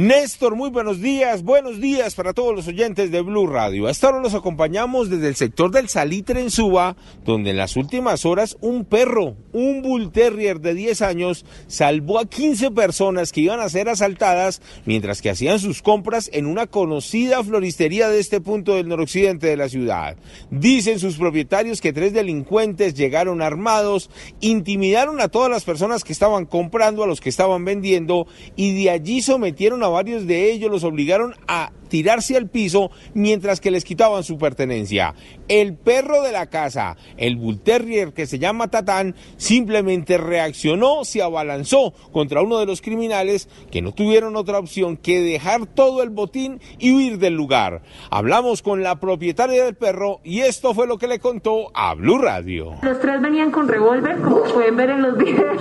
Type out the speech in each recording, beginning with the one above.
Néstor, muy buenos días, buenos días para todos los oyentes de Blue Radio. Hasta ahora los acompañamos desde el sector del Salitre en Suba, donde en las últimas horas un perro, un Bull Terrier de 10 años, salvó a 15 personas que iban a ser asaltadas mientras que hacían sus compras en una conocida floristería de este punto del noroccidente de la ciudad. Dicen sus propietarios que tres delincuentes llegaron armados, intimidaron a todas las personas que estaban comprando, a los que estaban vendiendo y de allí sometieron a varios de ellos, los obligaron a tirarse al piso mientras que les quitaban su pertenencia. El perro de la casa, el Bull Terrier que se llama Tatán, simplemente reaccionó, se abalanzó contra uno de los criminales que no tuvieron otra opción que dejar todo el botín y huir del lugar. Hablamos con la propietaria del perro y esto fue lo que le contó a Blue Radio. Los tres venían con revólver, como pueden ver en los videos,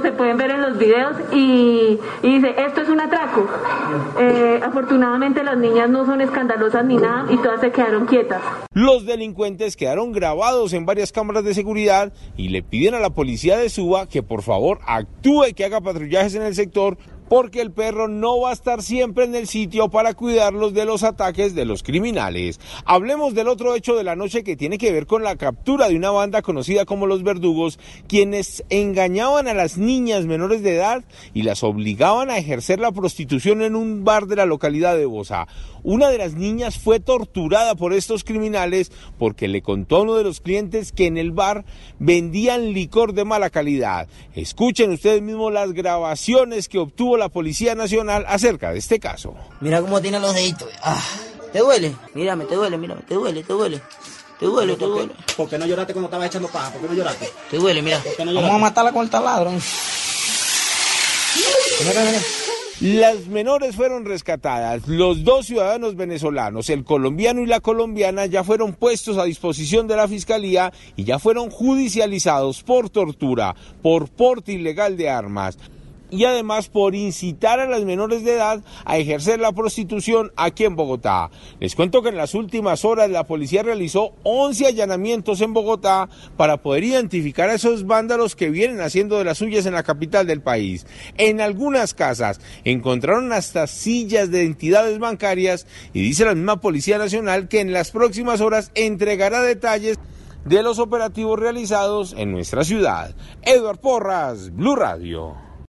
se pueden ver en los videos, y, dice, esto es un atraco. Eh, afortunadamente las niñas no son escandalosas ni nada y todas se quedaron quietas. Los delincuentes quedaron grabados en varias cámaras de seguridad y le piden a la policía de Suba que por favor actúe, que haga patrullajes en el sector porque el perro no va a estar siempre en el sitio para cuidarlos de los ataques de los criminales. Hablemos del otro hecho de la noche que tiene que ver con la captura de una banda conocida como los verdugos, quienes engañaban a las niñas menores de edad y las obligaban a ejercer la prostitución en un bar de la localidad de Bosa. Una de las niñas fue torturada por estos criminales porque le contó a uno de los clientes que en el bar vendían licor de mala calidad. Escuchen ustedes mismos las grabaciones que obtuvo la Policía Nacional acerca de este caso. Mira cómo tiene los deditos. Ah, ¿Te duele? Mírame, te duele, mírame, te duele, te duele. Te duele, te duele. ¿Por qué no lloraste cuando estaba echando paja? ¿Por qué no lloraste? Te duele, mira. Vamos a matarla con el taladro. Mira, mira. Las menores fueron rescatadas. Los dos ciudadanos venezolanos, el colombiano y la colombiana, ya fueron puestos a disposición de la fiscalía y ya fueron judicializados por tortura, por porte ilegal de armas y además por incitar a las menores de edad a ejercer la prostitución aquí en Bogotá. Les cuento que en las últimas horas la policía realizó 11 allanamientos en Bogotá para poder identificar a esos vándalos que vienen haciendo de las suyas en la capital del país. En algunas casas encontraron hasta sillas de entidades bancarias y dice la misma Policía Nacional que en las próximas horas entregará detalles de los operativos realizados en nuestra ciudad. Eduard Porras, Blue Radio.